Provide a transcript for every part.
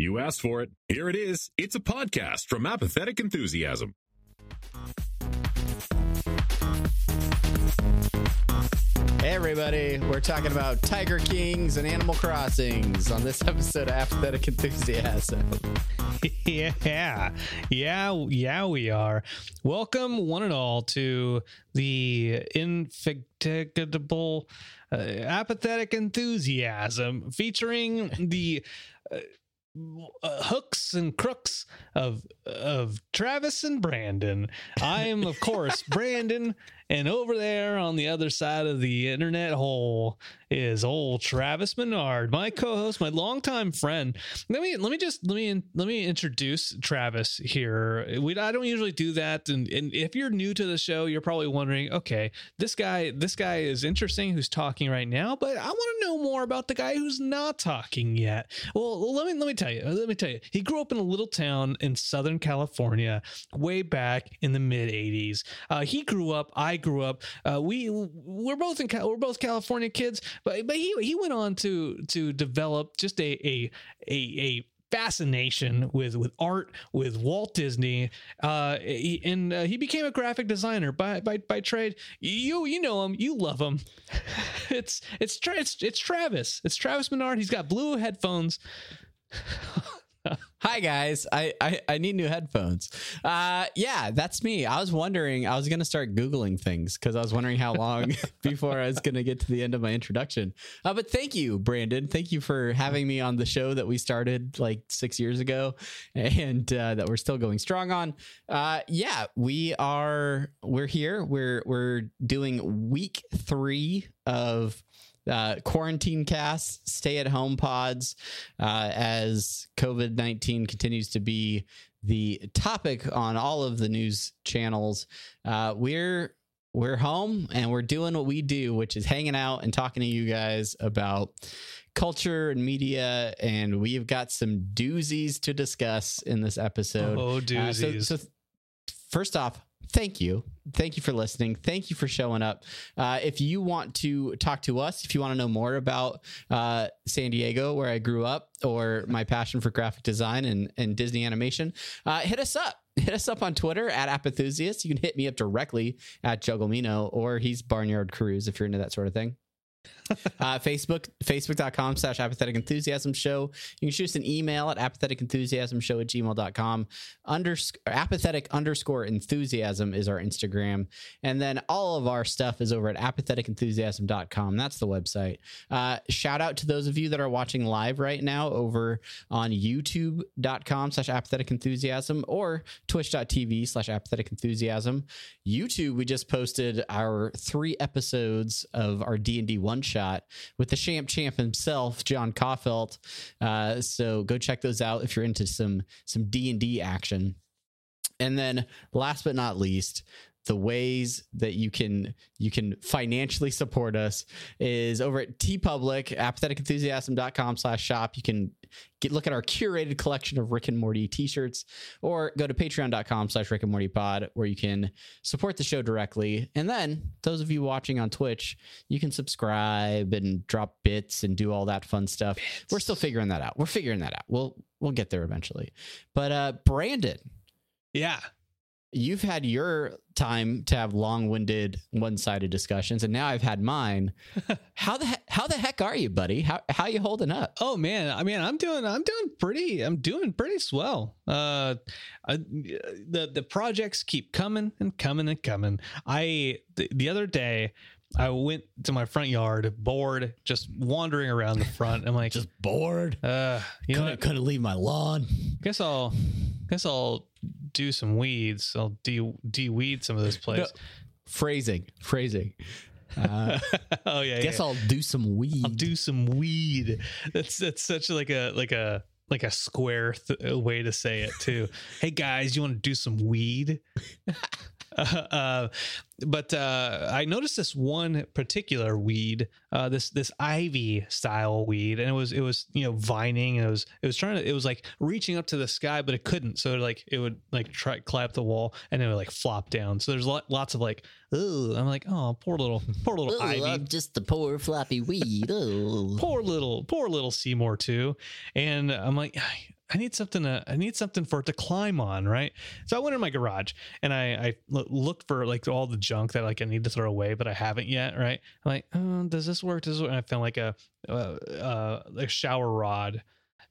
You asked for it. Here it is. It's a podcast from Apathetic Enthusiasm. Hey, everybody. We're talking about Tiger Kings and Animal Crossings on this episode of Apathetic Enthusiasm. yeah, yeah, yeah, we are. Welcome, one and all, to the infatigable, uh, apathetic enthusiasm featuring the. Uh, uh, hooks and crooks of of Travis and Brandon. I am, of course, Brandon, and over there on the other side of the internet hole is old Travis Menard, my co-host, my longtime friend. Let me let me just let me let me introduce Travis here. We I don't usually do that, and, and if you're new to the show, you're probably wondering, okay, this guy this guy is interesting, who's talking right now, but I want to know more about the guy who's not talking yet. Well, let me let me tell you, let me tell you, he grew up in a little town in Southern California, way back in the mid '80s. Uh, he grew up, I grew up. Uh, we we're both in we're both California kids, but but he he went on to to develop just a a a, a fascination with with art with Walt Disney uh he, and uh, he became a graphic designer by by by trade. You you know him you love him. It's it's it's it's Travis. It's Travis Menard. He's got blue headphones Hi guys, I, I I need new headphones. Uh, yeah, that's me. I was wondering. I was gonna start googling things because I was wondering how long before I was gonna get to the end of my introduction. Uh, but thank you, Brandon. Thank you for having me on the show that we started like six years ago, and uh, that we're still going strong on. Uh, yeah, we are. We're here. We're we're doing week three of uh, quarantine casts, stay at home pods, uh, as COVID 19 continues to be the topic on all of the news channels. Uh, we're we're home and we're doing what we do, which is hanging out and talking to you guys about culture and media. And we've got some doozies to discuss in this episode. oh doozies Uh, so, so first off, thank you. Thank you for listening. Thank you for showing up. Uh, if you want to talk to us, if you want to know more about uh, San Diego, where I grew up, or my passion for graphic design and, and Disney animation, uh, hit us up. Hit us up on Twitter at Apathusiast. You can hit me up directly at Jugglemino, or he's Barnyard Cruise if you're into that sort of thing. uh, Facebook, facebook.com slash apathetic enthusiasm show. You can shoot us an email at apathetic enthusiasm show at gmail.com. Unders- apathetic underscore enthusiasm is our Instagram. And then all of our stuff is over at apathetic apatheticenthusiasm.com. That's the website. Uh, shout out to those of you that are watching live right now over on youtube.com slash apathetic enthusiasm or twitch.tv slash apathetic enthusiasm. YouTube, we just posted our three episodes of our D&D one shot with the champ champ himself, John Caulfield. Uh, so go check those out if you're into some some D and D action. And then last but not least, the ways that you can you can financially support us is over at teepublic apatheticenthusiasm.com slash shop. You can get look at our curated collection of rick and morty t-shirts or go to patreon.com slash rick and morty pod where you can support the show directly. And then those of you watching on twitch you can subscribe and drop bits and do all that fun stuff. We're still figuring that out. We're figuring that out. We'll we'll get there eventually. But uh brandon. Yeah. You've had your time to have long-winded one-sided discussions and now i've had mine how the he- how the heck are you buddy how how you holding up Oh man, I mean, I'm doing, I'm doing pretty, I'm doing pretty swell. Uh, I, the the projects keep coming and coming and coming. I the, the other day, I went to my front yard, bored, just wandering around the front. I'm like, just bored uh, you know, what? couldn't leave my lawn guess I'll, guess I'll do some weeds. I'll de de weed some of this place. phrasing phrasing uh, oh yeah, guess yeah. i'll do some weed I'll do some weed. That's that's such like a like a like a square th- way to say it too. hey guys, you want to do some weed? uh, but uh, I noticed this one particular weed, uh, this this ivy style weed, and it was it was you know vining, and it was it was trying to it was like reaching up to the sky, but it couldn't. So like it would like try up the wall, and it would like flop down. So there's lot, lots of like, oh, I'm like, oh, poor little poor little ivy just the poor floppy weed poor little poor little Seymour too. And I'm like, I need something to I need something for it to climb on, right? So I went in my garage and I looked for like all the junk that like I need to throw away, but I haven't yet, right? I'm like, oh, does this work? Does this work? And I found like a uh, a shower rod.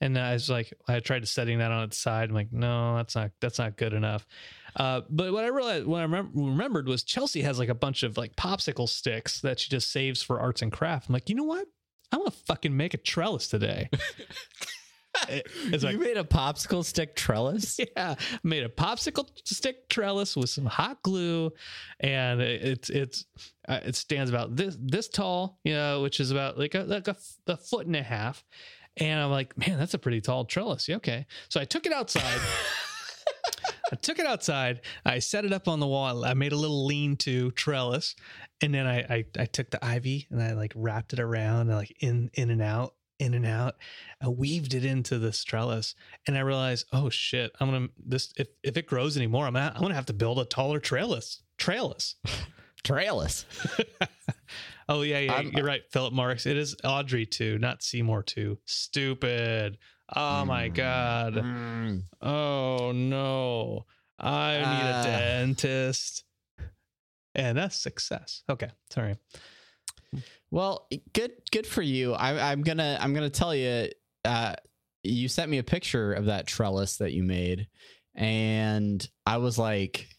And I was like, I tried setting that on its side. I'm like, no, that's not that's not good enough. Uh, but what I realized, what I remem- remembered was Chelsea has like a bunch of like popsicle sticks that she just saves for arts and craft. I'm like, you know what? I'm gonna fucking make a trellis today. It- it's you made a popsicle stick trellis yeah, made a popsicle stick trellis with some hot glue, and it- it's it's uh, it stands about this this tall, you know, which is about like a like a, a foot and a half. And I'm like, man, that's a pretty tall trellis. Yeah, okay, so I took it outside. I took it outside. I set it up on the wall. I made a little lean-to trellis, and then I, I I took the ivy and I like wrapped it around and like in in and out, in and out. I weaved it into this trellis, and I realized, oh shit, I'm gonna this if if it grows anymore, I'm gonna, I'm gonna have to build a taller trellis. Trellis. trellis Oh yeah, yeah, I'm- you're right, Philip Marks. It is Audrey too, not Seymour too. Stupid. Oh my god. Mm. Oh no. I need Ah. a dentist. And that's success. Okay. Sorry. Well, good good for you. I, I'm gonna I'm gonna tell you. Uh, you sent me a picture of that trellis that you made, and I was like,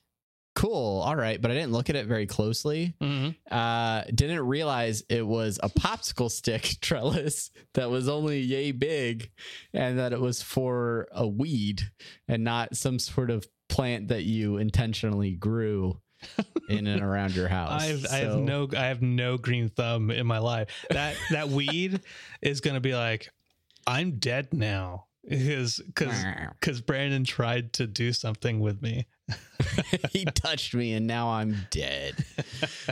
"Cool, all right," but I didn't look at it very closely. Mm-hmm. Uh, didn't realize it was a popsicle stick trellis that was only yay big, and that it was for a weed and not some sort of plant that you intentionally grew in and around your house. I've I have no I have no green thumb in my life. That that weed is gonna be like, I'm dead now. Because because because Brandon tried to do something with me. he touched me and now I'm dead.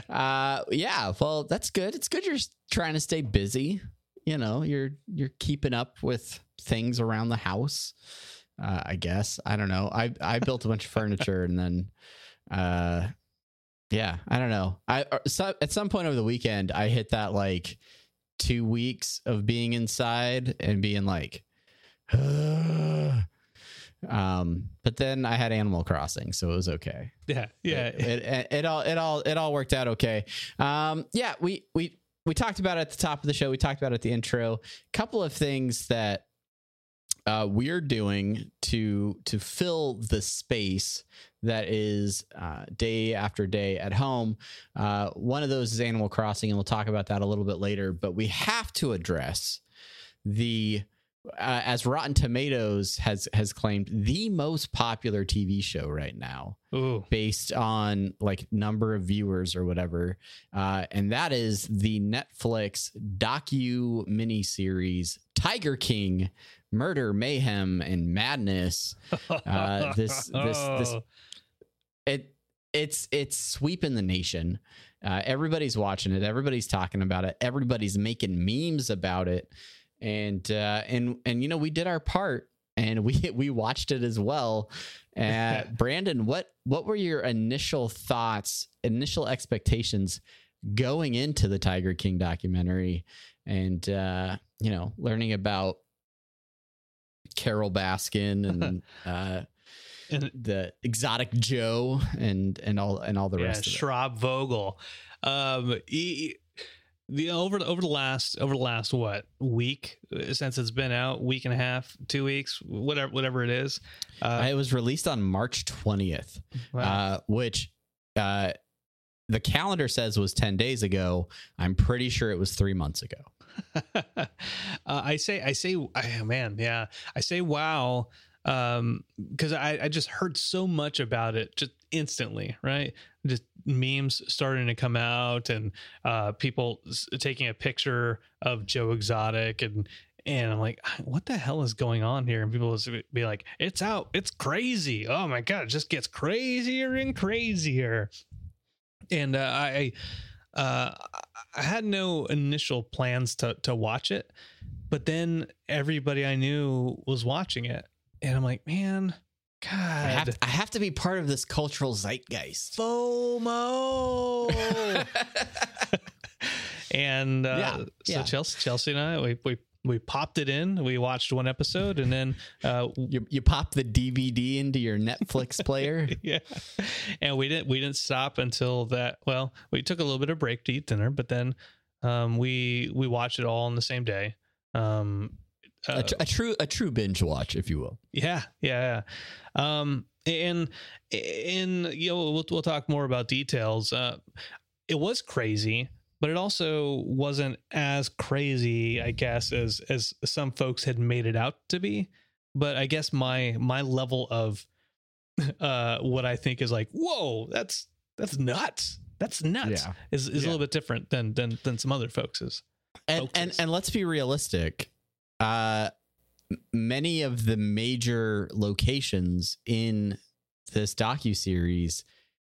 Uh yeah, well that's good. It's good you're trying to stay busy. You know, you're you're keeping up with things around the house. Uh I guess. I don't know. I I built a bunch of furniture and then uh yeah, I don't know. I uh, so, at some point over the weekend I hit that like 2 weeks of being inside and being like um but then I had Animal Crossing, so it was okay Yeah. Yeah. it, it, it all it all it all worked out okay um yeah we we we talked about it at the top of the show we talked about it at the intro A couple of things that uh, we're doing to to fill the space that is uh, day after day at home. Uh, one of those is Animal Crossing, and we'll talk about that a little bit later. But we have to address the uh, as Rotten Tomatoes has has claimed the most popular TV show right now Ooh. based on like number of viewers or whatever uh, and that is the netflix docu miniseries tiger king murder mayhem and madness Uh, this- this- this- Oh. it it's it's sweeping the nation. Uh, everybody's watching it. Everybody's talking about it. Everybody's making memes about it. And uh, and and you know we did our part and we we watched it as well. Uh, Brandon, what what were your initial thoughts, initial expectations going into the Tiger King documentary, and uh, you know learning about Carole Baskin and uh, And- the exotic Joe and and all and all the yeah, rest of it. Schreibvogel. Um, he, the over the over the last over the last what week uh, since it's been out, week and a half, two weeks, whatever whatever it is. Uh, it was released on March twentieth, wow. uh, which uh, the calendar says was ten days ago. I'm pretty sure it was three months ago. uh, I say, I say, I, man, yeah, I say, wow, um, because I, I just heard so much about it just instantly, right? Just memes starting to come out and uh, people s- taking a picture of Joe Exotic and. And I'm like, what the hell is going on here? And people will be like, it's out. It's crazy. Oh my God. It just gets crazier and crazier. And uh, I, uh, I had no initial plans to to watch it, but then everybody I knew was watching it, and I'm like, man, God, I have, I have to be part of this cultural zeitgeist. FOMO. and uh, Yeah, so yeah. Chelsea, Chelsea and I, we we we popped it in. We watched one episode, and then uh, You you pop the DVD into your Netflix player. yeah and we didn't we didn't stop until that well we took a little bit of break to eat dinner but then um we we watched it all on the same day um uh, a, tr- a true a true binge watch, if you will. yeah yeah yeah um and and you know we'll, we'll talk more about details uh it was crazy but it also wasn't as crazy i guess as as some folks had made it out to be but i guess my my level of uh what i think is like whoa that's that's nuts that's nuts Yeah. is, is a little bit different than than than some other folks' and and focus. and let's be realistic uh many of the major locations in this docu series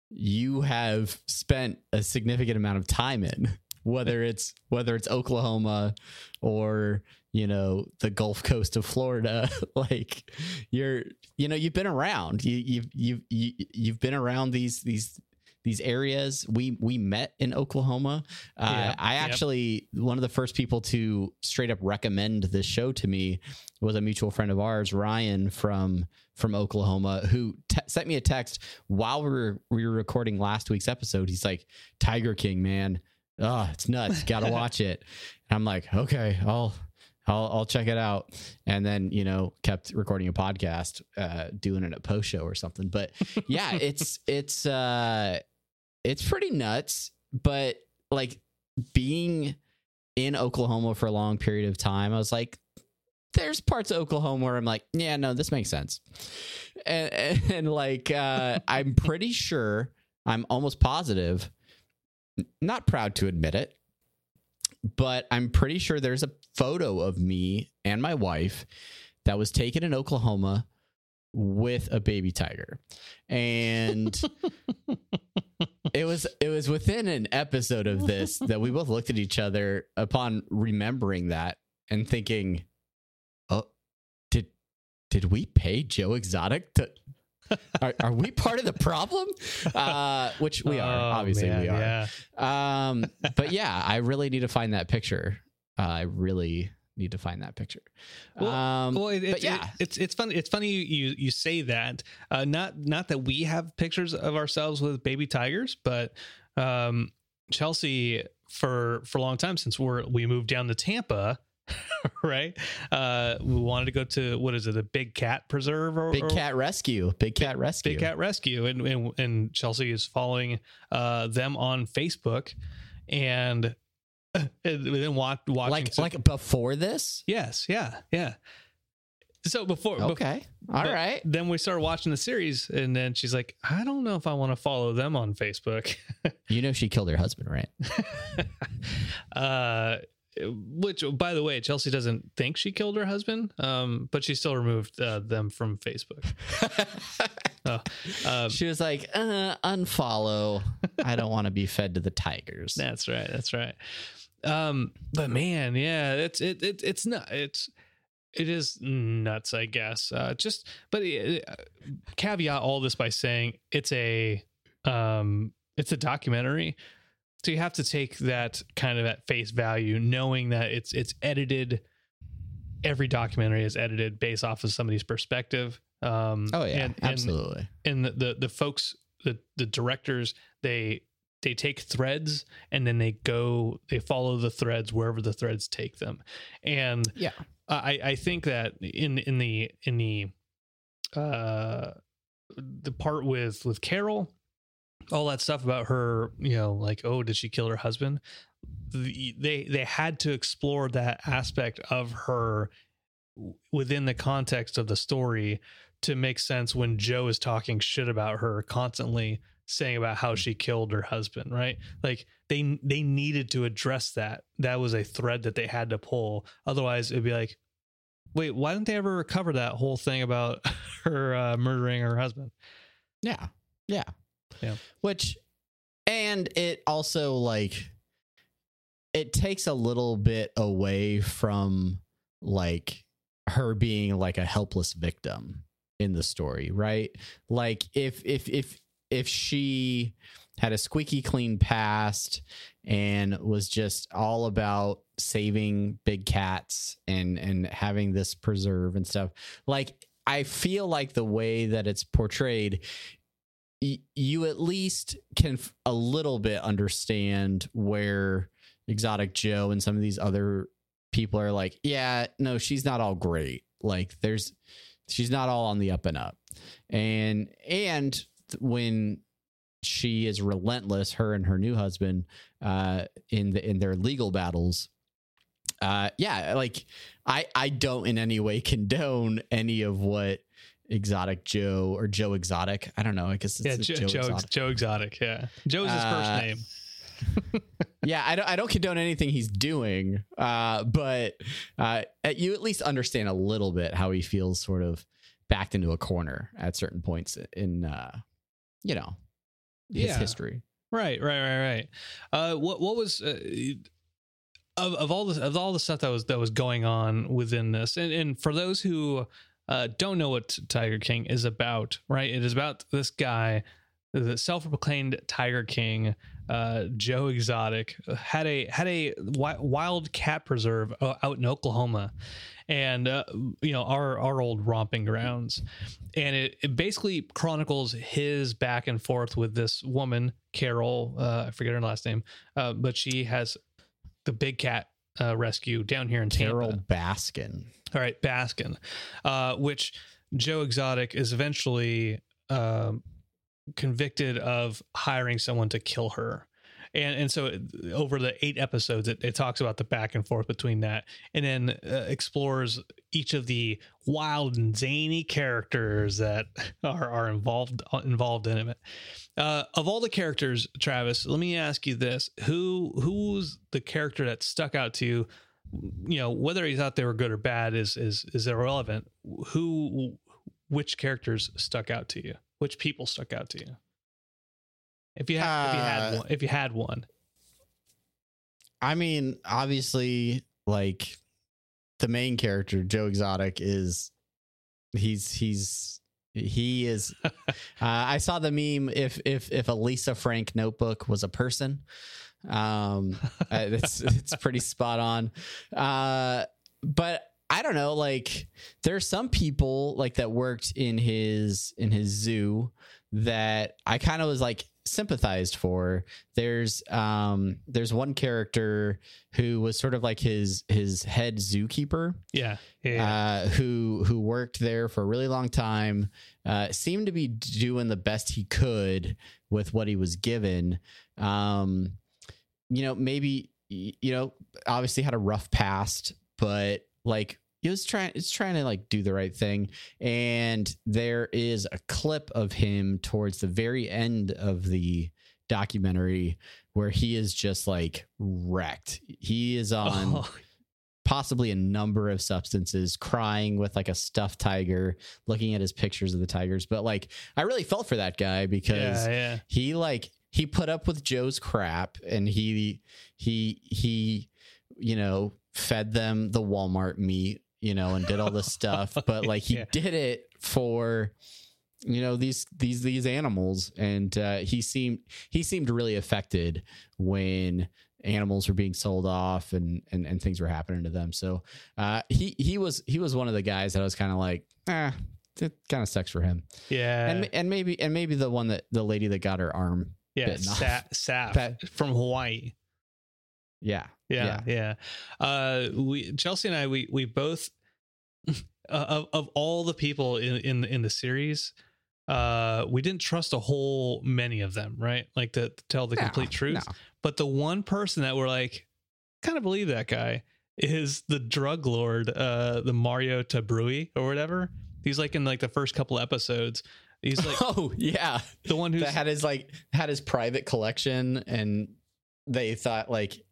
you have spent a significant amount of time in whether it's whether it's Oklahoma or you know the Gulf Coast of Florida like you're you know you've been around. You you've you've you, you've been around these these these areas we we met in Oklahoma uh, Yeah, I yep. actually one of the first people to straight up recommend this show to me was a mutual friend of ours, Ryan from from Oklahoma, who te- sent me a text while we were we were recording last week's episode. He's like, "Tiger King, man, oh, it's nuts. Got to watch it." And I'm like, "Okay, I'll." I'll, I'll check it out. And then you know kept recording a podcast uh doing it at post show or something. But yeah it's it's uh it's pretty nuts. But like being in Oklahoma for a long period of time, I was like, there's parts of Oklahoma where I'm like, yeah, no, this makes sense. And, and, and, like, uh, I'm pretty sure, I'm almost positive, not proud to admit it, but I'm pretty sure there's a photo of me and my wife that was taken in Oklahoma with a baby tiger. And it was it was within an episode of this that we both looked at each other upon remembering that and thinking, "Oh, did did we pay Joe Exotic to are, are we part of the problem?" Uh, which we are. Oh, Obviously, man, we are. yeah Um, but yeah, I really need to find that picture. Uh, I really need to find that picture. Well- um, well, it, but it, yeah, it- it's it's funny. It's funny you you say that. Uh, not not that we have pictures of ourselves with baby tigers, but um, Chelsea for for a long time since we're we moved down to Tampa, right? Uh, we wanted to go to what is it, a big cat preserve or Big or- Cat Rescue. Big Cat Rescue. Big Cat Rescue, and and, and Chelsea is following uh, them on Facebook, and then watch, watching like like before this. yes, yeah, yeah. So before, Okay, all but right. Then we started watching the series, and then she's like, "I don't know if I want to follow them on Facebook." You know she killed her husband, right? uh, which, by the way, Chelsea doesn't think she killed her husband, um, but she still removed uh, them from Facebook. Oh, um, She was like, uh, unfollow. I don't want to be fed to the tigers. That's right. That's right. Um, but man, yeah, it's it, it it's not it's it is nuts, I guess. Uh, just but uh, caveat all this by saying it's a um it's a documentary, so you have to take that kind of at face value, knowing that it's it's edited. Every documentary is edited based off of somebody's perspective. Um, Oh yeah, and- and- absolutely. and the, the the folks the the directors they they take threads and then they go they follow the threads wherever the threads take them and yeah. i i think that in in the in the uh the part with with carole all that stuff about her you know like oh did she kill her husband the, they they had to explore that aspect of her within the context of the story to make sense when Joe is talking shit about her constantly saying about how she killed her husband, right? Like they they needed to address that. That was a thread that they had to pull. Otherwise, it'd be like, wait, why didn't they ever recover that whole thing about her uh, murdering her husband? Yeah. Yeah. Yeah. Which, and it also like, it takes a little bit away from like her being like a helpless victim in the story, right? Like if, if, if, if she had a squeaky clean past and was just all about saving big cats and and having this preserve and stuff like i feel like the way that it's portrayed you at least can a little bit understand where exotic joe and some of these other people are like yeah no she's not all great. Like there's she's not all on the up and up. And and when she is relentless her and her new husband uh in the in their legal battles uh yeah like i i don't in any way condone any of what exotic joe or joe exotic i don't know i guess it's yeah, Joe, Joe, Exotic. Joe Exotic. Yeah, Joe's his Uh, first name. yeah i don't i don't condone anything he's doing uh but uh you at least understand a little bit how he feels sort of backed into a corner at certain points in uh you know his Yeah. history Right, right, right, right. Uh, what what was uh, of of all the of all the stuff that was that was going on within this, and and for those who uh, don't know what Tiger King is about, right? It is about this guy, the self-proclaimed Tiger King, uh, Joe Exotic, had a had a wi- wild cat preserve uh, out in Oklahoma, and uh, you know our our old romping grounds, and it, it basically chronicles his back and forth with this woman Carole. Uh, I forget her last name, uh, but she has the big cat uh, rescue down here in Tampa. carole baskin All right, Baskin, uh, which Joe Exotic is eventually um, convicted of hiring someone to kill her. And and so over the eight episodes, it, it talks about the back and forth between that, and then uh, explores each of the wild and zany characters that are are involved involved in it. Uh, of all the characters, Travis, let me ask you this: who who's the character that stuck out to you? You know, whether he thought they were good or bad is is is irrelevant. Who, which characters stuck out to you? Which people stuck out to you? If you had, if you had Uh, one, if you had one, I mean, obviously, like the main character, Joe Exotic, is he's he's he is. uh, I saw the meme. If if if a Lisa Frank notebook was a person, um, uh, it's it's pretty spot on. Uh, but I don't know. Like there's some people like that worked in his in his zoo that I kind of was like sympathized for. There's um there's one character who was sort of like his his head zookeeper yeah, yeah, uh, who who worked there for a really long time, uh, seemed to be doing the best he could with what he was given. Um, you know, maybe you know, obviously had a rough past, but like he was trying, it's trying to like do the right thing. And there is a clip of him towards the very end of the documentary where he is just like wrecked. He is oh. on Oh, possibly a number of substances, crying with like a stuffed tiger, looking at his pictures of the tigers. But like, I really felt for that guy because Yeah, yeah. he like he put up with Joe's crap and he he he you know fed them the Walmart meat, you know, and did all this stuff, but like he Yeah. did it for you know these these these animals and uh he seemed he seemed really affected when animals were being sold off and and, and things were happening to them so uh he he was he was one of the guys that I was kind of like ah it kind of sucks for him Yeah. and and maybe and maybe the one that the lady that got her arm yeah. bitten off. Sa- Saff That- from Hawaii. yeah Yeah, yeah. Uh, we Chelsea and I we we both uh, of of all the people in in in the series, uh, we didn't trust a whole many of them, right? Like to, to tell the No, complete truth. no. But the one person that we're like, kind of believe that guy is the drug lord, uh, the Mario Tabraue or whatever. He's like in like the first couple episodes. He's like oh yeah the one who had his like had his private collection and they thought like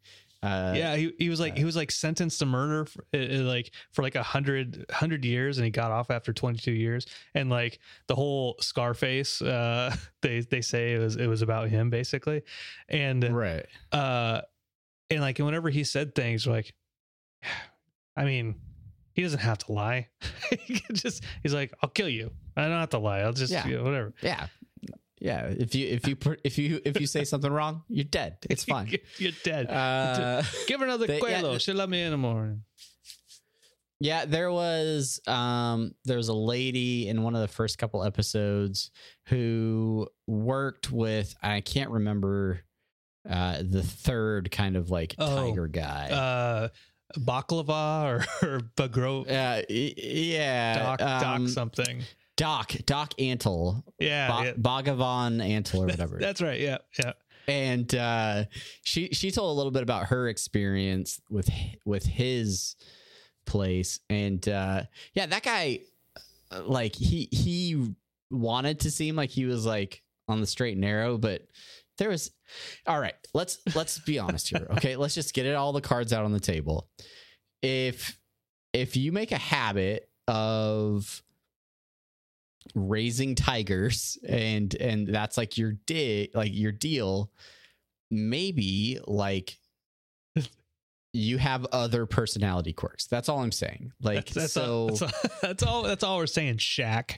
uh yeah he, he was like he was like sentenced to murder for, uh, uh, like for like a hundred hundred years and he got off after 22 years. And like the whole scarface uh they they say it was it was about him basically. And right. uh and like whenever he said things like i mean he doesn't have to lie. He just he's like i'll kill you. I don't have to lie. I'll just Yeah. you know, whatever. Yeah yeah if you if you if you if you say something wrong you're dead. It's fine. You're dead. Uh give her another they- yeah, quelo th- she'll love me in the morning Yeah, there was um there was a lady in one of the first couple episodes who worked with I can't remember uh the third kind of like Oh, tiger guy. uh baklava or, or bagro uh, yeah, doc doc um, something Doc Doc Antle, yeah, Ba- yeah. Bhagavan Antle or whatever. that's right yeah yeah and uh, she she told a little bit about her experience with with his place, and uh, yeah, that guy, uh, like he he wanted to seem like he was like on the straight and narrow, but there was. All right, let's let's be honest here. Okay, let's just get it all the cards out on the table. If if you make a habit of raising tigers and and that's like your di- like your deal maybe like you have other personality quirks that's all i'm saying like that's, that's, so all, that's, all, that's all that's all we're saying Shaq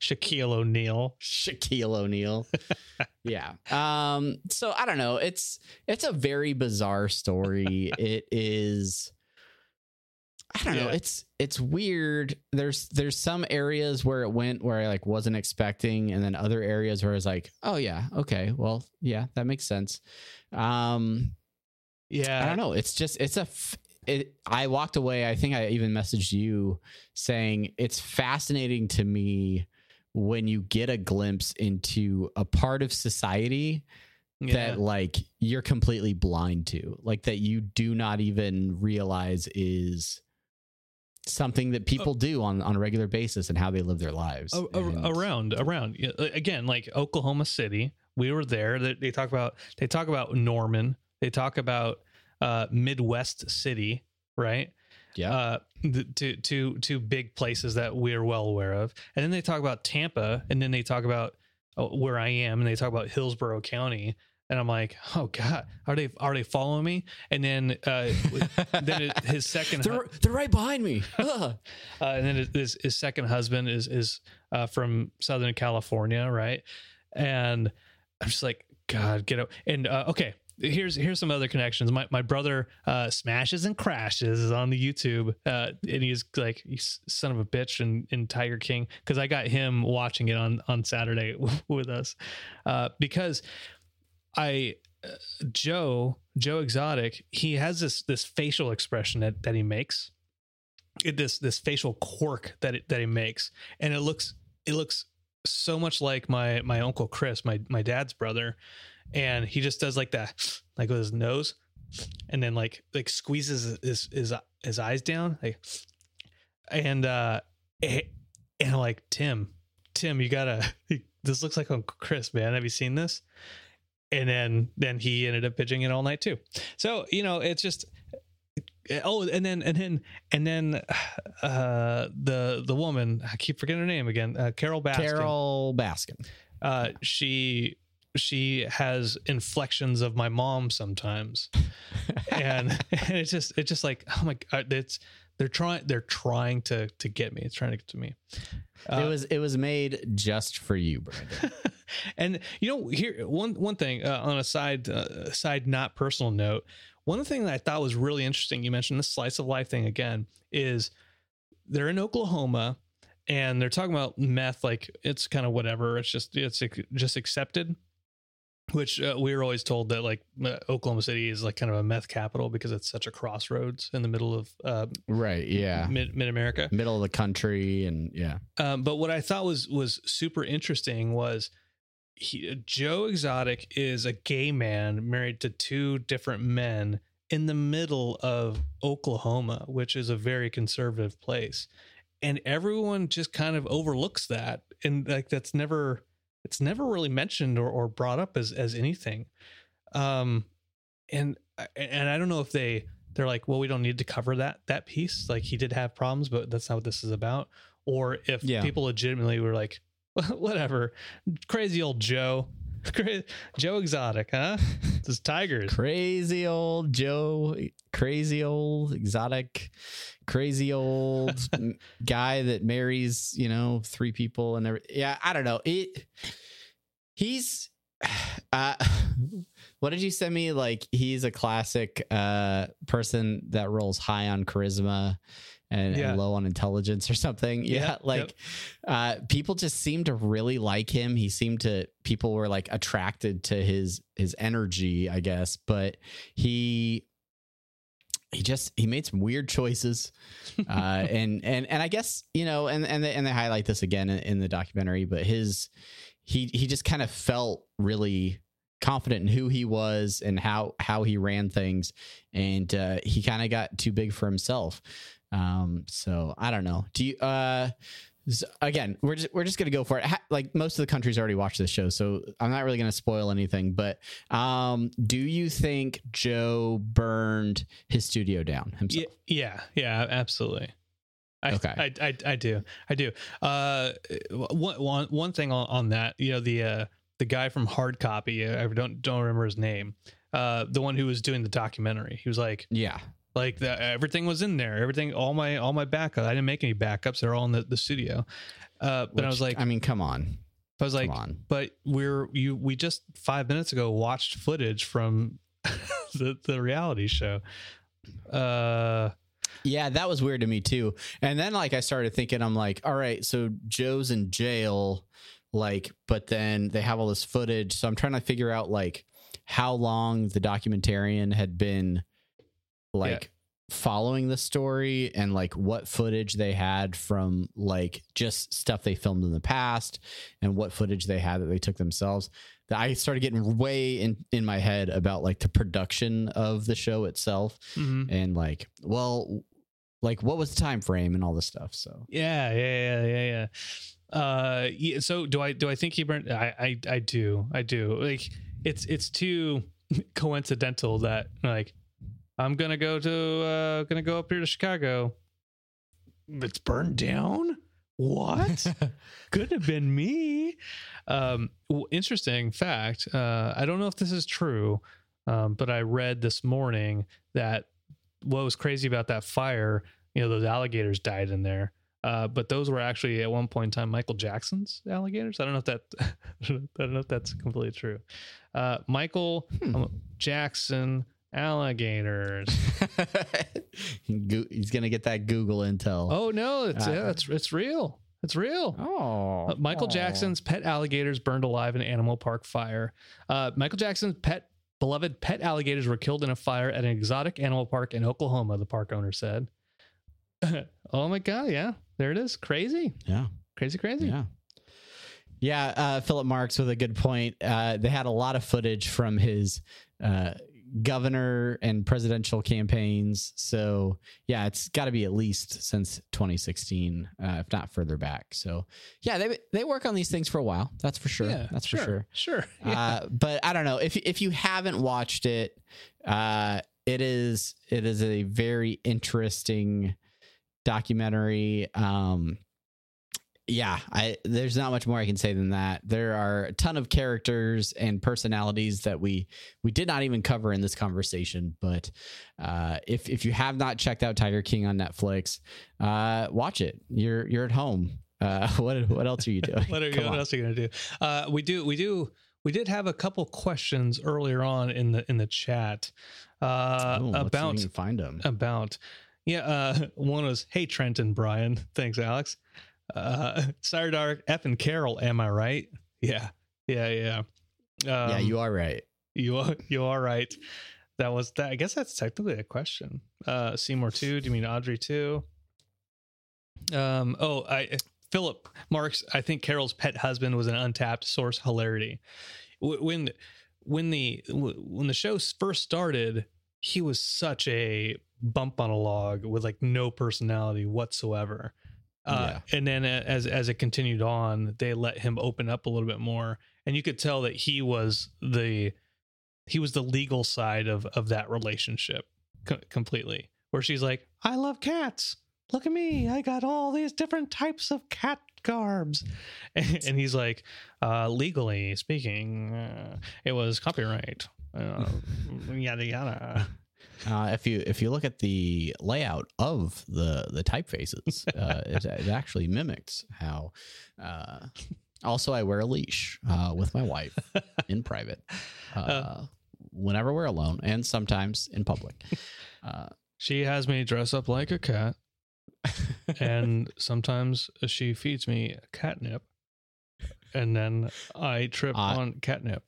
Shaquille O'Neal Shaquille O'Neal. yeah. Um, so I don't know. It's it's a very bizarre story. it is I don't know. It's it's weird. There's there's some areas where it went where I like wasn't expecting, and then other areas where I was like, oh yeah, okay, well, yeah, that makes sense. Um yeah I don't know. It's just it's a. F- it, I walked away. I think I even messaged you saying it's fascinating to me when you get a glimpse into a part of society yeah. that like you're completely blind to, like that you do not even realize is something that people do on on a regular basis and how they live their lives. A- And- around around. Again like oklahoma city we were there. They, they talk about they talk about norman. They talk about uh midwest city right? Yeah, uh to to to big places that we're well aware of. And then they talk about tampa and then they talk about uh, where i am and they talk about hillsborough county and i'm like oh god are they are they following me and then uh then it, his second they're they're right behind me. Uh, and then his, his second husband is is uh, from Southern California, right? And I'm just like, God, get out. And uh, okay, here's here's some other connections. My my brother uh, smashes and crashes on the YouTube, uh, and he's like, he's son of a bitch in, in Tiger King because I got him watching it on on Saturday with us uh, because I. Uh, Joe Joe Exotic he has this this facial expression that, that he makes it, this this facial quirk that it, that he makes, and it looks it looks so much like my my uncle Chris, my my dad's brother, and he just does like that, like with his nose, and then like like squeezes his his his eyes down, like, and uh, and I'm like Tim, Tim, you gotta. This looks like Uncle Chris, man. Have you seen this? And then then he ended up pitching it all night too. So you know, it's just oh, and then and then and then uh, the the woman I keep forgetting her name again. Uh, Carole Baskin. Carole Baskin. Uh, she she has inflections of my mom sometimes, and, and it's just it's just like oh my god, it's they're trying they're trying to to get me. It's trying to get to me. it was it was made just for you, Brandon. and you know here one one thing uh, on a side uh, side not personal note one thing that i thought was really interesting you mentioned the slice of life thing again is they're in oklahoma and they're talking about meth like it's kind of whatever it's just it's just accepted which uh, we were always told that like uh, oklahoma city is like kind of a meth capital because it's such a crossroads in the middle of uh, right. Yeah. mid mid america Middle of the country and yeah. um, but what I thought was was super interesting was he, Joe Exotic is a gay man married to two different men in the middle of Oklahoma, which is a very conservative place, and everyone just kind of overlooks that, and like that's never it's never really mentioned or, or brought up as as anything. Um, and and I don't know if they they're like, well, we don't need to cover that that piece. Like he did have problems, but that's not what this is about. Or if Yeah. people legitimately were like, whatever, crazy old Joe, Joe Exotic, huh? This is tigers. Crazy old Joe, crazy old exotic, crazy old guy that marries, you know, three people and every, yeah, I don't know. It he's uh what did you send me like he's a classic uh person that rolls high on charisma and, Yeah. and low on intelligence or something. Yeah, Yeah, like uh people just seemed to really like him. He seemed to people were like attracted to his his energy i guess but he he just he made some weird choices. Uh and and and i guess you know and and they, and they highlight this again in, in the documentary but his he he just kind of felt really confident in who he was and how how he ran things. And uh he kind of got too big for himself um so i don't know do you uh again we're just we're just gonna go for it Ha- like most of the countries already watched this show so i'm not really gonna spoil anything but um do you think joe burned his studio down himself Yeah, yeah, yeah, absolutely. I, Okay. I, I, I do, I do. Uh, one, one, one thing on, on that, you know, the uh, the guy from Hard Copy, I don't don't remember his name. Uh, the one who was doing the documentary, he was like, yeah like the, everything was in there, everything, all my all my backups. I didn't make any backups; they're all in the, the studio. Uh, but I was like, i mean come on I was like, come on but we're you we just five minutes ago watched footage from the the reality show. Uh, Yeah, that was weird to me too. And then like I started thinking, I'm like, all right, so Joe's in jail, like, but then they have all this footage. So I'm trying to figure out like how long the documentarian had been like following the story and like what footage they had from like just stuff they filmed in the past and what footage they had that they took themselves. That I started getting way in in my head about like the production of the show itself mhm. and like well like what was the time frame and all this stuff so Yeah, yeah, yeah, yeah, yeah. Uh, yeah, so do I? Do I think he burned? I, I, I do, I do. Like it's it's too coincidental that like I'm gonna go to uh gonna go up here to Chicago. It's burned down. What? Could have been me. Um, well, interesting fact. Uh, I don't know if this is true, um, but I read this morning that what was crazy about that fire, you know, those alligators died in there. Uh, but those were actually at one point in time Michael Jackson's alligators. I don't know if that I don't know if that's completely true. Uh, Michael um, Jackson alligators. He's gonna get that google intel Oh no, it's Uh, yeah, it's it's real. It's real. oh Uh, Michael Jackson's pet alligators burned alive in animal park fire. Uh, Michael Jackson's pet beloved pet alligators were killed in a fire at an exotic animal park in Oklahoma. The park owner said. oh my god! Yeah, there it is. Crazy, yeah crazy, crazy. yeah yeah uh philip marks with a good point uh they had a lot of footage from his uh governor and presidential campaigns so yeah it's got to be at least since 2016 uh, if not further back so yeah they they work on these things for a while that's for sure Yeah, that's for sure Sure. Yeah. Uh, but I don't know if if you haven't watched it, uh, it is it is a very interesting documentary. Um, yeah, I there's not much more I can say than that. There are a ton of characters and personalities that we we did not even cover in this conversation. But uh, if if you have not checked out Tiger King on Netflix, uh, watch it. You're you're at home. Uh, what what else are you doing? what, are, Come what else are you gonna do? Uh, we do we do we did have a couple questions earlier on in the in the chat uh, let's about find them. about yeah uh one was hey trent and brian thanks alex uh Sardark F and Carole, am I right? Yeah. Yeah, yeah. Um, yeah, you are right. you are you are right. That was that I guess that's technically a question. Uh Seymour too. Do you mean Audrey too? Um oh I Philip Marks, I think Carole's pet husband was an untapped source of hilarity. When when the when the show first started, he was such a bump on a log with like no personality whatsoever. Uh, and then as as it continued on, they let him open up a little bit more, and you could tell that he was the he was the legal side of of that relationship co- completely. Where she's like, "I love cats. Look at me. I got all these different types of cat garbs," and, and he's like, uh, "Legally speaking, uh, it was copyright." Uh, yada yada. Uh, if you if you look at the layout of the the typefaces, uh, it, it actually mimics how. Uh, also, I wear a leash uh, with my wife in private, uh, whenever we're alone, and sometimes in public. Uh, She has me dress up like a cat, and sometimes she feeds me catnip, and then I trip on catnip.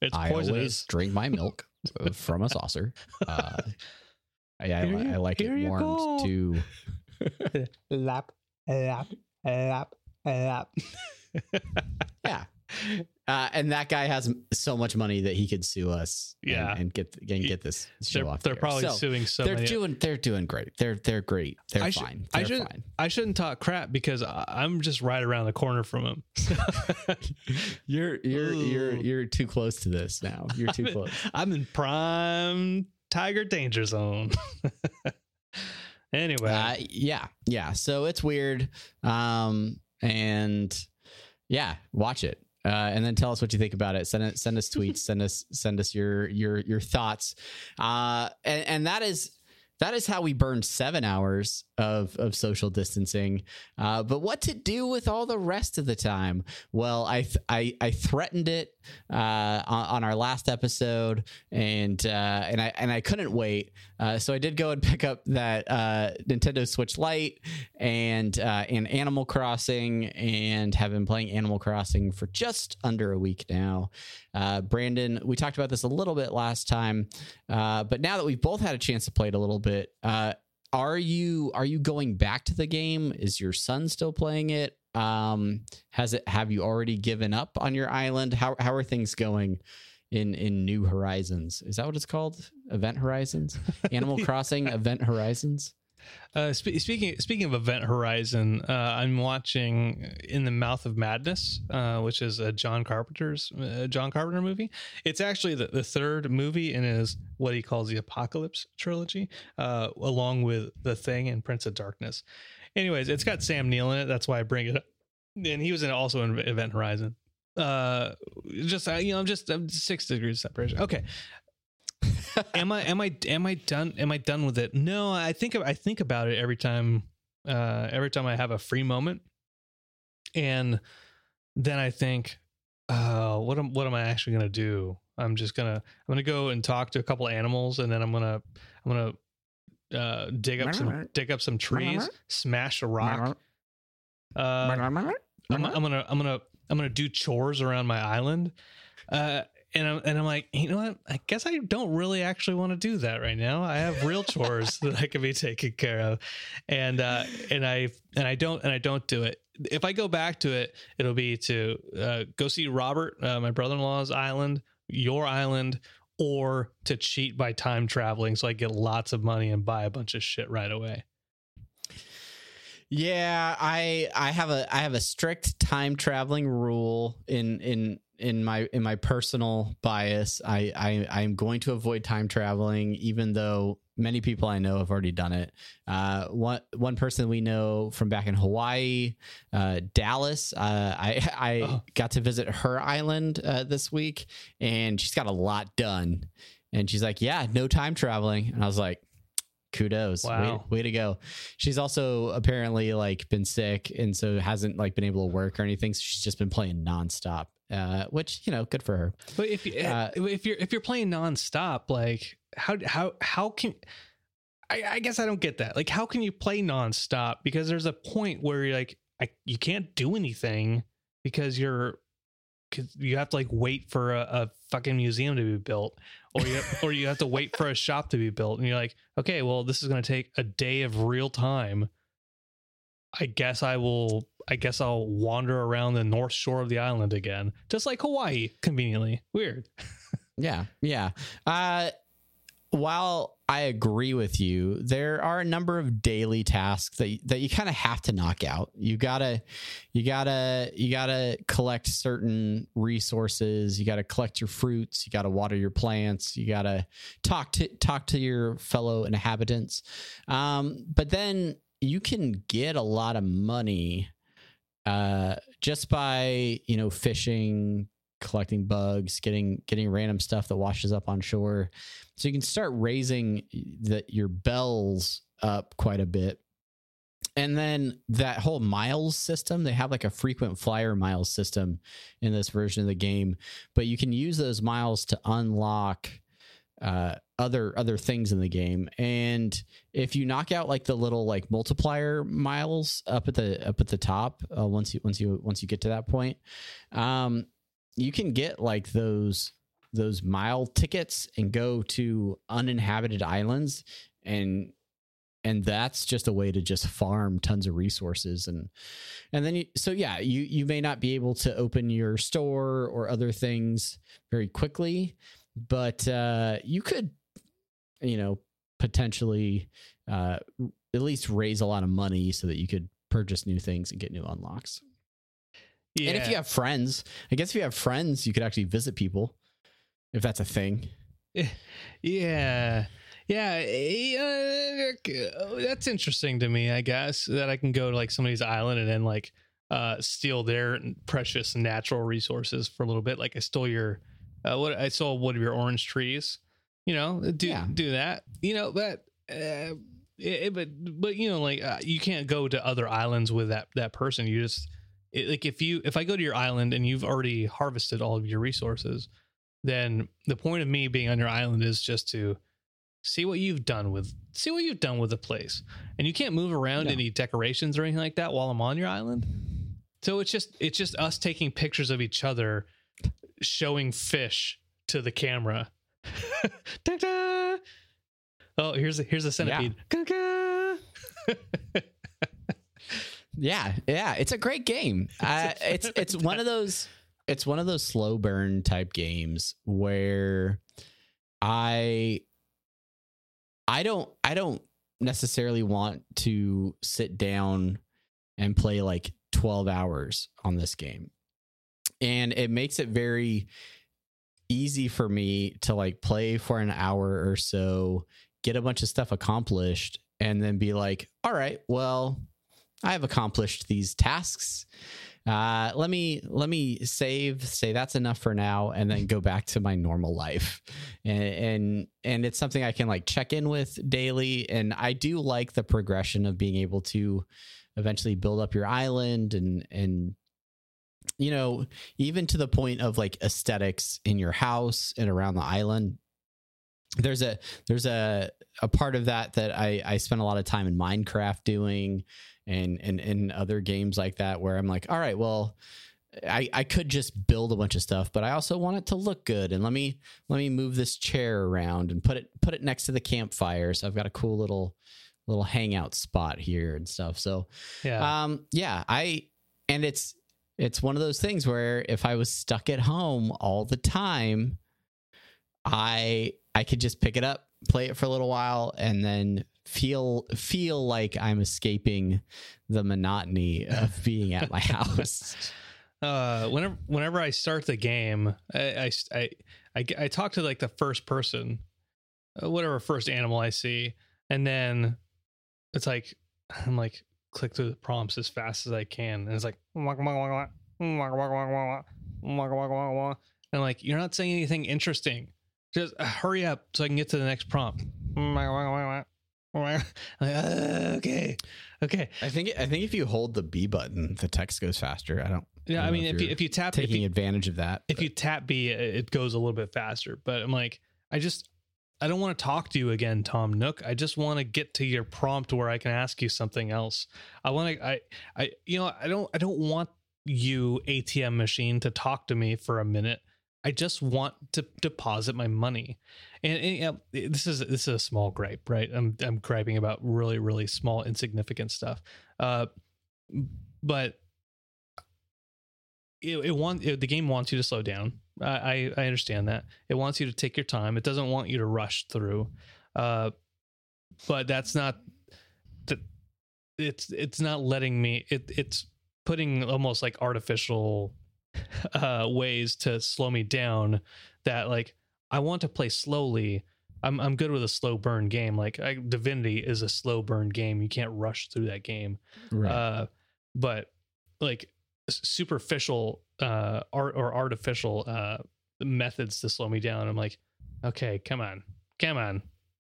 It's I poisonous. always drink my milk from a saucer. Uh, I, I, you- I like it warmed go. to. lap, lap, lap, lap. Yeah. Uh, and that guy has so much money that he could sue us. and- Yeah. and, get and get this show They're, off. they're probably So, suing so they're many. doing they're doing great. They're they're great. They're I should- fine. I They're should- fine. I shouldn't talk crap because I- I'm just right around the corner from him. You're you're you're you're too close to this now. You're too I'm in- close. I'm in prime tiger danger zone. anyway, Uh, yeah, yeah. So it's weird. Um, and yeah, watch it. Uh, and then tell us what you think about it. Send it, send us tweets. send us, send us your your your thoughts. Uh, and, and that is that is how we burned seven hours of of social distancing. Uh, but what to do with all the rest of the time? Well, I th- I, I threatened it uh, on, on our last episode, and uh, and I and I couldn't wait. Uh, so I did go and pick up that uh, Nintendo Switch Lite and uh, and Animal Crossing, and have been playing Animal Crossing for just under a week now. Brandon, we talked about this a little bit last time, but now that we've both had a chance to play it a little bit, are you are you going back to the game? Is your son still playing it? Um, has it? Have you already given up on your island? How how are things going? In, in New Horizons, is that what it's called? Event Horizons, Animal Crossing Event Horizons. Uh, spe- speaking speaking of Event Horizon, uh, I'm watching In the Mouth of Madness, uh, which is a John Carpenter's uh, John Carpenter movie. It's actually the, the third movie in his what he calls the Apocalypse trilogy, uh, along with The Thing and Prince of Darkness. Anyways, it's got Sam Neill in it. That's why I bring it up. And he was in also in Event Horizon. Just you know, I'm just I'm six degrees separation. Okay, am I am I am I done am I done with it? No, I think I think about it every time uh every time I have a free moment. And then I think uh what am what am I actually going to do? I'm just going to I'm to go and talk to a couple animals and then I'm going to I'm to uh dig up some dig up some trees, smash a rock. Uh I'm, I'm gonna I'm gonna I'm gonna do chores around my island. Uh and I'm, and I'm like, you know what? I guess I don't really actually want to do that right now. I have real chores that I can be taken care of, and uh, and I and I don't and I don't do it. If I go back to it, it'll be to uh, go see Robert, uh, my brother-in-law's island, your island, or to cheat by time traveling so I get lots of money and buy a bunch of shit right away. Yeah, I I have a I have a strict time traveling rule in in in my in my personal bias, I I am going to avoid time traveling, even though many people I know have already done it. Uh, one one person we know from back in Hawaii, uh, Dallas. Uh, I I Oh. got to visit her island uh, this week, and she's got a lot done. And she's like, "Yeah, no time traveling," and I was like. Kudos. Wow. Way, way to go. She's also apparently like been sick and so hasn't like been able to work or anything. So she's just been playing nonstop. Uh, which, you know, good for her. But if you, Uh, if you're if you're playing nonstop, like how how how can I, I guess I don't get that. Like how can you play nonstop? Because there's a point where you're like I, you can't do anything because you're because you have to like wait for a, a fucking museum to be built, or you or you have to wait for a shop to be built, and you're like, okay, well, this is going to take a day of real time. I guess I will. I guess I'll wander around the north shore of the island again, just like Hawaii. Conveniently, weird. Yeah. Yeah. Uh, while I agree with you, there are a number of daily tasks that that you kind of have to knock out. You gotta, you gotta, you gotta collect certain resources. You gotta collect your fruits. You gotta water your plants. You gotta talk to talk to your fellow inhabitants. Um, but then you can get a lot of money uh, just by you know fishing, collecting bugs, getting getting random stuff that washes up on shore. So you can start raising the, your bells up quite a bit. And then that whole miles system, they have like a frequent flyer miles system in this version of the game, but you can use those miles to unlock uh, other other things in the game. And if you knock out like the little like multiplier miles up at the up at the top, uh, once you once you once you get to that point, um, you can get like those those mile tickets and go to uninhabited islands and and that's just a way to just farm tons of resources and and then you so yeah you you may not be able to open your store or other things very quickly but uh you could you know potentially uh at least raise a lot of money so that you could purchase new things and get new unlocks Yeah. and if you have friends, I guess if you have friends, you could actually visit people if that's a thing. Yeah. Yeah. uh, that's interesting to me, I guess, that I can go to like somebody's island and then like uh steal their precious natural resources for a little bit. Like I stole your uh what I stole one of your orange trees. You know, do Yeah. do that. You know, but uh it, but but you know like uh, you can't go to other islands with that that person. You just it, like if you if I go to your island and you've already harvested all of your resources, then the point of me being on your island is just to see what you've done with see what you've done with the place. And you can't move around No. any decorations or anything like that while I'm on your island. So it's just it's just us taking pictures of each other showing fish to the camera. Oh, here's a here's a centipede. Ga-ga! Yeah, yeah, it's a great game. Uh, it's it's one of those it's one of those slow burn type games where I I don't I don't necessarily want to sit down and play like 12 hours on this game. And it makes it very easy for me to like play for an hour or so, get a bunch of stuff accomplished and then be like, "All right, well, I have accomplished these tasks. Uh, let me let me save, say that's enough for now, and then go back to my normal life. And and and it's something I can like check in with daily. And I do like the progression of being able to eventually build up your island and and you know even to the point of like aesthetics in your house and around the island there's a there's a a part of that that I I spent a lot of time in Minecraft doing and and and other games like that where I'm like, all right, well, I I could just build a bunch of stuff, but I also want it to look good and let me let me move this chair around and put it put it next to the campfire. So I've got a cool little little hangout spot here and stuff. So Yeah. um yeah, I and it's it's one of those things where if I was stuck at home all the time, I I could just pick it up, play it for a little while, and then feel feel like I'm escaping the monotony of being at my house. uh, whenever whenever I start the game, I I I, I, I talk to like the first person, uh, whatever first animal I see, and then it's like I'm like click through the prompts as fast as I can, and it's like and like you're not saying anything interesting. Just uh, hurry up so I can get to the next prompt. Like, "Uh, okay, okay. I think I think if you hold the B button, the text goes faster. I don't. Yeah, I I don't mean, know if if you if you tap taking you, advantage of that. if but- you tap B, it it goes a little bit faster. But I'm like, I just, I don't want to talk to you again, Tom Nook. I just want to get to your prompt where I can ask you something else. I want to, I, I, you know, I don't, I don't want you ATM machine to talk to me for a minute. I just want to deposit my money, and, and, you know, this is this is a small gripe, right? I'm I'm griping about really really small insignificant stuff, uh, but it, it want it, the game wants you to slow down. I, I understand that it wants you to take your time. It doesn't want you to rush through, uh, but that's not. It's it's not letting me. It it's putting almost like artificial uh, ways to slow me down. That like I want to play slowly. I'm I'm good with a slow burn game. Like I, Divinity is a slow burn game. You can't rush through that game Right. uh, but like superficial uh, art or artificial uh, methods to slow me down. I'm like, okay, come on, come on.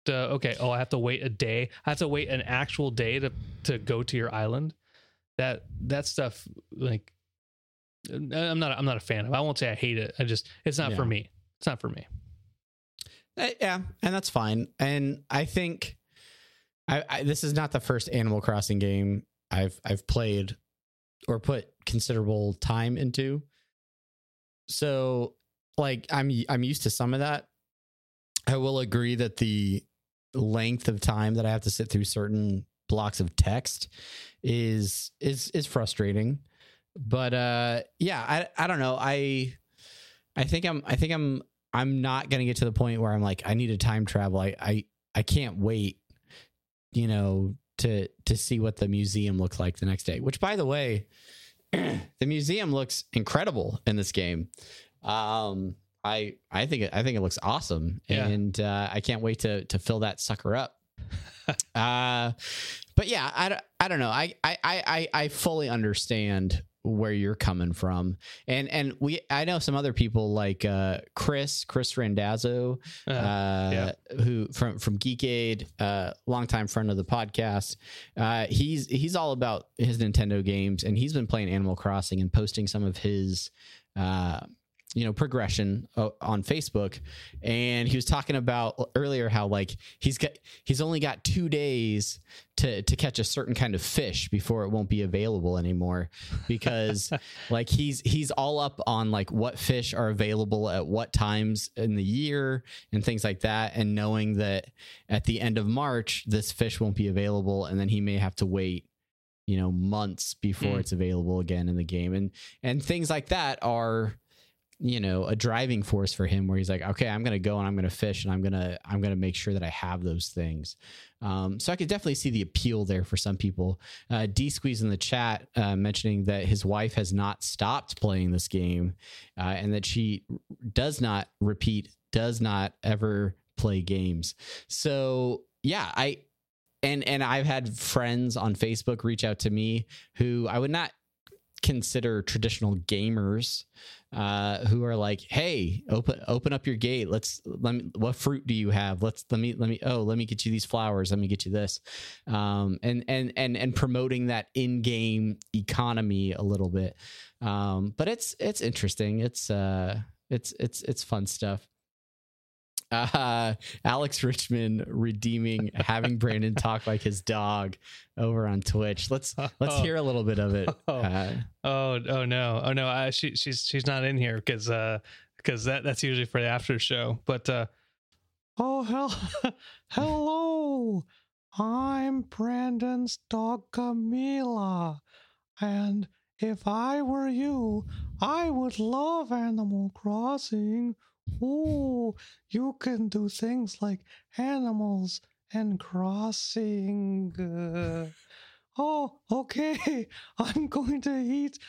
Uh, okay, oh, I have to wait a day. I have to wait an actual day to to go to your island. That that stuff, like, I'm not I'm not a fan of. I won't say I hate it. I just it's not for me. It's not for me. Uh, yeah, and that's fine. And I think I, I this is not the first Animal Crossing game I've I've played or put considerable time into. So, like I'm I'm used to some of that. I will agree that the length of time that I have to sit through certain blocks of text is is is frustrating. But uh yeah, I I don't know. I I think I'm I think I'm I'm not gonna get to the point where I'm like, I need to time travel. I I, I can't wait, you know, to to see what the museum looks like the next day. Which by the way, the museum looks incredible in this game. Um I I think it I think it looks awesome. Yeah. And uh, I can't wait to to fill that sucker up. uh but yeah, I, don't- I don't know. I, I I I fully understand where you're coming from. And and we I know some other people like uh Chris, Chris Randazzo, Uh, uh, yeah. who from from Geek Aid, uh, longtime friend of the podcast. Uh, he's he's all about his Nintendo games, and he's been playing Animal Crossing and posting some of his. Uh, you know progression uh, on Facebook, and he was talking about earlier how like he's got he's only got two days to to catch a certain kind of fish before it won't be available anymore because like he's he's all up on like what fish are available at what times in the year and things like that. And knowing that at the end of March this fish won't be available and then he may have to wait you know months before Mm. it's available again in the game. And and things like that are you know a driving force for him where he's like okay i'm gonna go and i'm gonna fish and i'm gonna i'm gonna make sure that i have those things. Um, so i could definitely see the appeal there for some people. Uh, d squeeze in the chat uh, mentioning that his wife has not stopped playing this game uh, and that she does not repeat does not ever play games. So yeah i and and i've had friends on facebook reach out to me who i would not consider traditional gamers uh who are like hey open open up your gate. Let's let me what fruit do you have? Let's let me let me oh let me get you these flowers. Let me get you this. Um and and and and promoting that in-game economy a little bit. Um but it's it's interesting. It's uh it's it's it's fun stuff uh alex richmond redeeming having brandon talk like his dog over on twitch let's let's Oh. hear a little bit of it Oh. uh, Oh, oh no, oh no! I, she, she's she's not in here because uh because that that's usually for the after show. But uh oh hell, hello, I'm Brandon's dog Camila, and if I were you, I would love Animal Crossing. Ooh, you can do things like animals and crossing. Uh, Oh, okay. I'm going to eat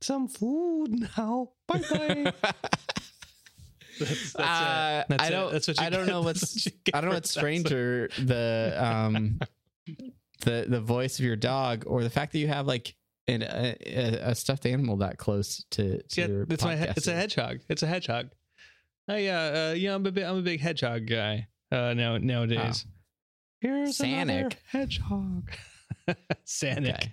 some food now. Bye bye. That's, that's Uh, it. That's I don't. That's what you I don't get- know what's. what I don't know for what's stranger the um the the voice of your dog or the fact that you have like an, a, a a stuffed animal that close to, to Yeah, your it's my. It's a hedgehog. It's a hedgehog. Oh yeah, uh, yeah. I'm a big. I'm a big hedgehog guy. Uh, now nowadays. Here's another Sanic. hedgehog. Sanic.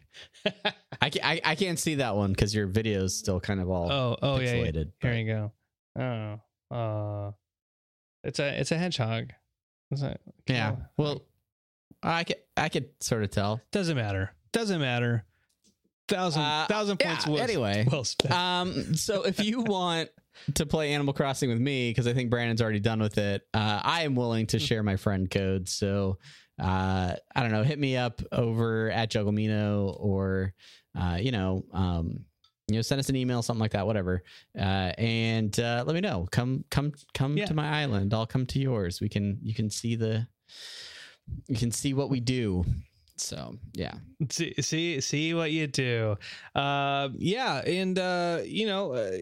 I, can, I I can't see that one because your video is still kind of all oh, oh yeah, yeah. Here you go. Oh, uh, it's a it's a hedgehog. That, Yeah. Well, I could I could sort of tell. doesn't matter. Doesn't matter. Thousand Uh, thousand yeah, points. well- anyway. well spent. Um, so if you want to play Animal Crossing with me, because I think Brandon's already done with it, uh, I am willing Hmm. to share my friend code. So uh, I don't know, hit me up over at Jugglemino or uh, you know, um, you know, send us an email, something like that, whatever, uh, and uh, let me know. Come, come, come Yeah. to my island. I'll come to yours. We can, you can see the, you can see what we do. So yeah, see see see what you do uh yeah and uh you know uh,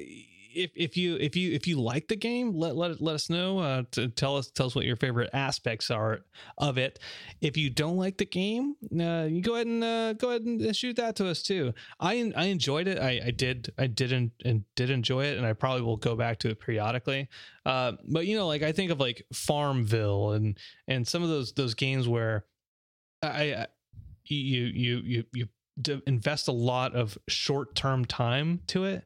if if you if you if you like the game let let, let us know uh to tell us tell us what your favorite aspects are of it. If you don't like the game uh you go ahead and uh go ahead and shoot that to us too. I i enjoyed it. I i did i didn't and did enjoy it and i probably will go back to it periodically. Uh but you know like i think of like farmville and and some of those those games where i, I you you you you invest a lot of short term time to it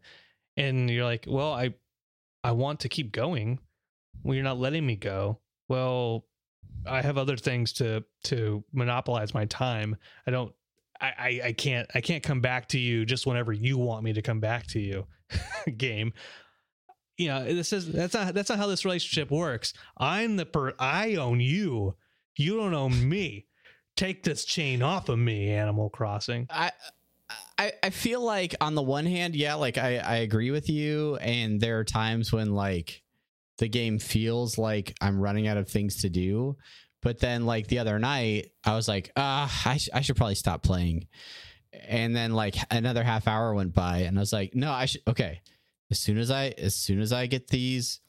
and you're like well i i want to keep going. Well you're not letting me go. Well i have other things to to monopolize my time. I don't I, I can't i can't come back to you just whenever you want me to come back to you game. You know this is that's not that's not how this relationship works. I'm the per i own you. You don't own me. Take this chain off of me animal crossing. I, I I feel like on the one hand, yeah, like I I agree with you, and there are times when like the game feels like I'm running out of things to do, but then like the other night, I was like, ah, I sh- I should probably stop playing, and then like another half hour went by, and I was like, no, I should okay. As soon as I as soon as I get these,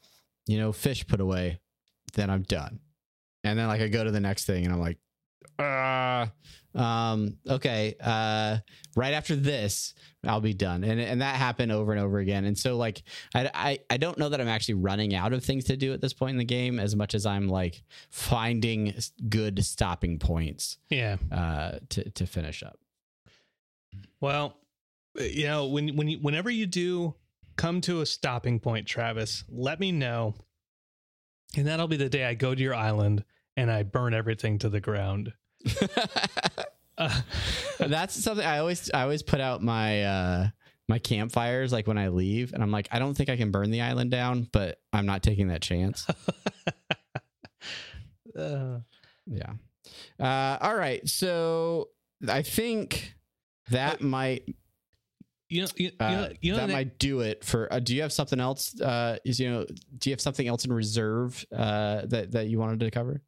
you know, fish put away, then I'm done. And then like I go to the next thing, and I'm like, uh um okay uh right after this i'll be done. And and that happened over and over again. And so like I, I i don't know that i'm actually running out of things to do at this point in the game as much as i'm like finding good stopping points yeah. uh to to finish up. Well, uh, you know, when when you, whenever you do come to a stopping point, Travis, let me know, and that'll be the day I go to your island and I burn everything to the ground. Uh, that's something i always i always put out my uh my campfires like when i leave and i'm like i don't think i can burn the island down but i'm not taking that chance uh, Yeah. Uh, all right. So I think that might you know, you, you uh, know, you know that might do it for. Uh, do you have something else? Uh, is you know, do you have something else in reserve uh, that that you wanted to cover?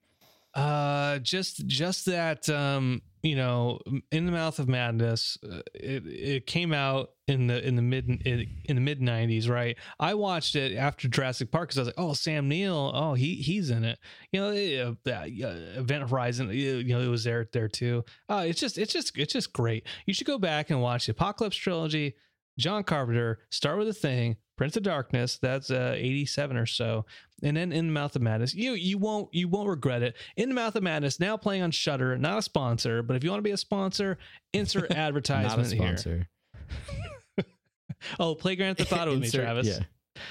Uh, just just that um, you know, in the mouth of madness, uh, it it came out in the in the mid in, the mid '90s, right? I watched it after Jurassic Park because I was like, oh, Sam Neill, oh, he he's in it. You know, uh, that Event Horizon, you you know, it was there there too. Uh, it's just it's just it's just great. You should go back and watch the Apocalypse trilogy. John Carpenter, start with a thing, Prince of Darkness, that's uh 87 or so. And then In the Mouth of Madness. You you won't you won't regret it. In the Mouth of Madness, now playing on Shudder, not a sponsor, but if you want to be a sponsor, insert Not a advertisement here. sponsor. Oh, play Grand Theft Auto with me, Travis. Yeah.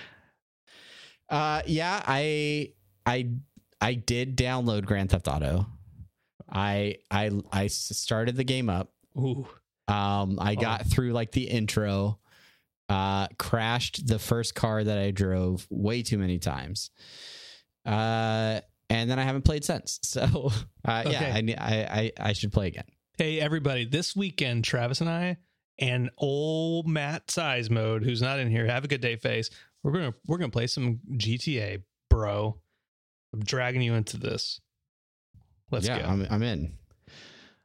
Uh, yeah. I I I did download Grand Theft Auto. I I I started the game up. Ooh. Um, I got through like the intro, uh, crashed the first car that I drove way too many times. Uh, and then I haven't played since. So, uh, Okay. yeah, I, I, I, I should play again. Hey everybody, this weekend, Travis and I and old Matt Size Mode, who's not in here, have a good day face. We're gonna we're gonna play some GTA, bro. I'm dragging you into this. Let's yeah, go. I'm, I'm in.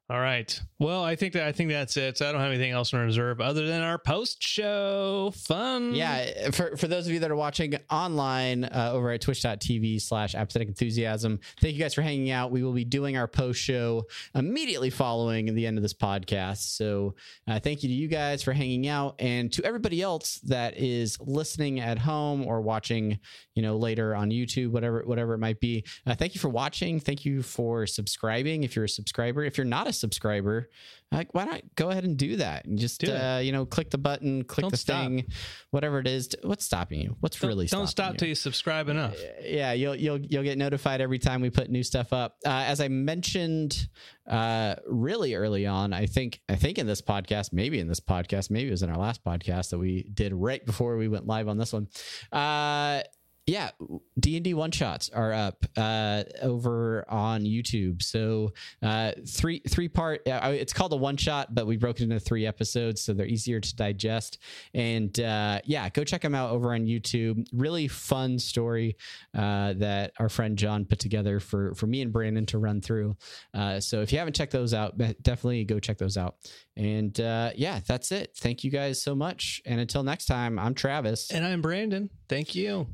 All right. Well, I think that I think that's it. So I don't have anything else in reserve other than our post show fun. Yeah, for, for those of you that are watching online uh, over at twitch.tv slash apathetic enthusiasm, thank you guys for hanging out. We will be doing our post show immediately following the end of this podcast. So uh, thank you to you guys for hanging out and to everybody else that is listening at home or watching, you know, later on YouTube, whatever, whatever it might be. Uh, thank you for watching. Thank you for subscribing. If you're a subscriber, if you're not a subscriber, like why not go ahead and do that and just Do uh, you know click the button, click Don't the stop. thing, whatever it is. What's stopping you? What's Don't, really don't stopping stop you? till you subscribe enough. yeah, you'll you'll you'll get notified every time we put new stuff up. Uh, as I mentioned, uh, really early on, I think I think in this podcast, maybe in this podcast, maybe it was in our last podcast that we did right before we went live on this one. Uh, yeah, D and D one shots are up uh, over on YouTube. So uh, three three part. Uh, it's called a one shot, but we broke it into three episodes, so they're easier to digest. And uh, yeah, go check them out over on YouTube. Really fun story uh, that our friend John put together for for me and Brandon to run through. Uh, so if you haven't checked those out, definitely go check those out. And yeah, that's it. Thank you guys so much. And until next time, I'm Travis. And I'm Brandon. Thank you.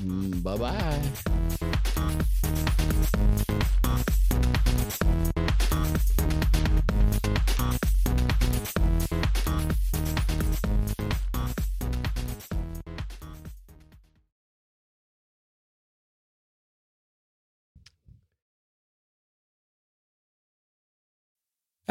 Mm, bye bye.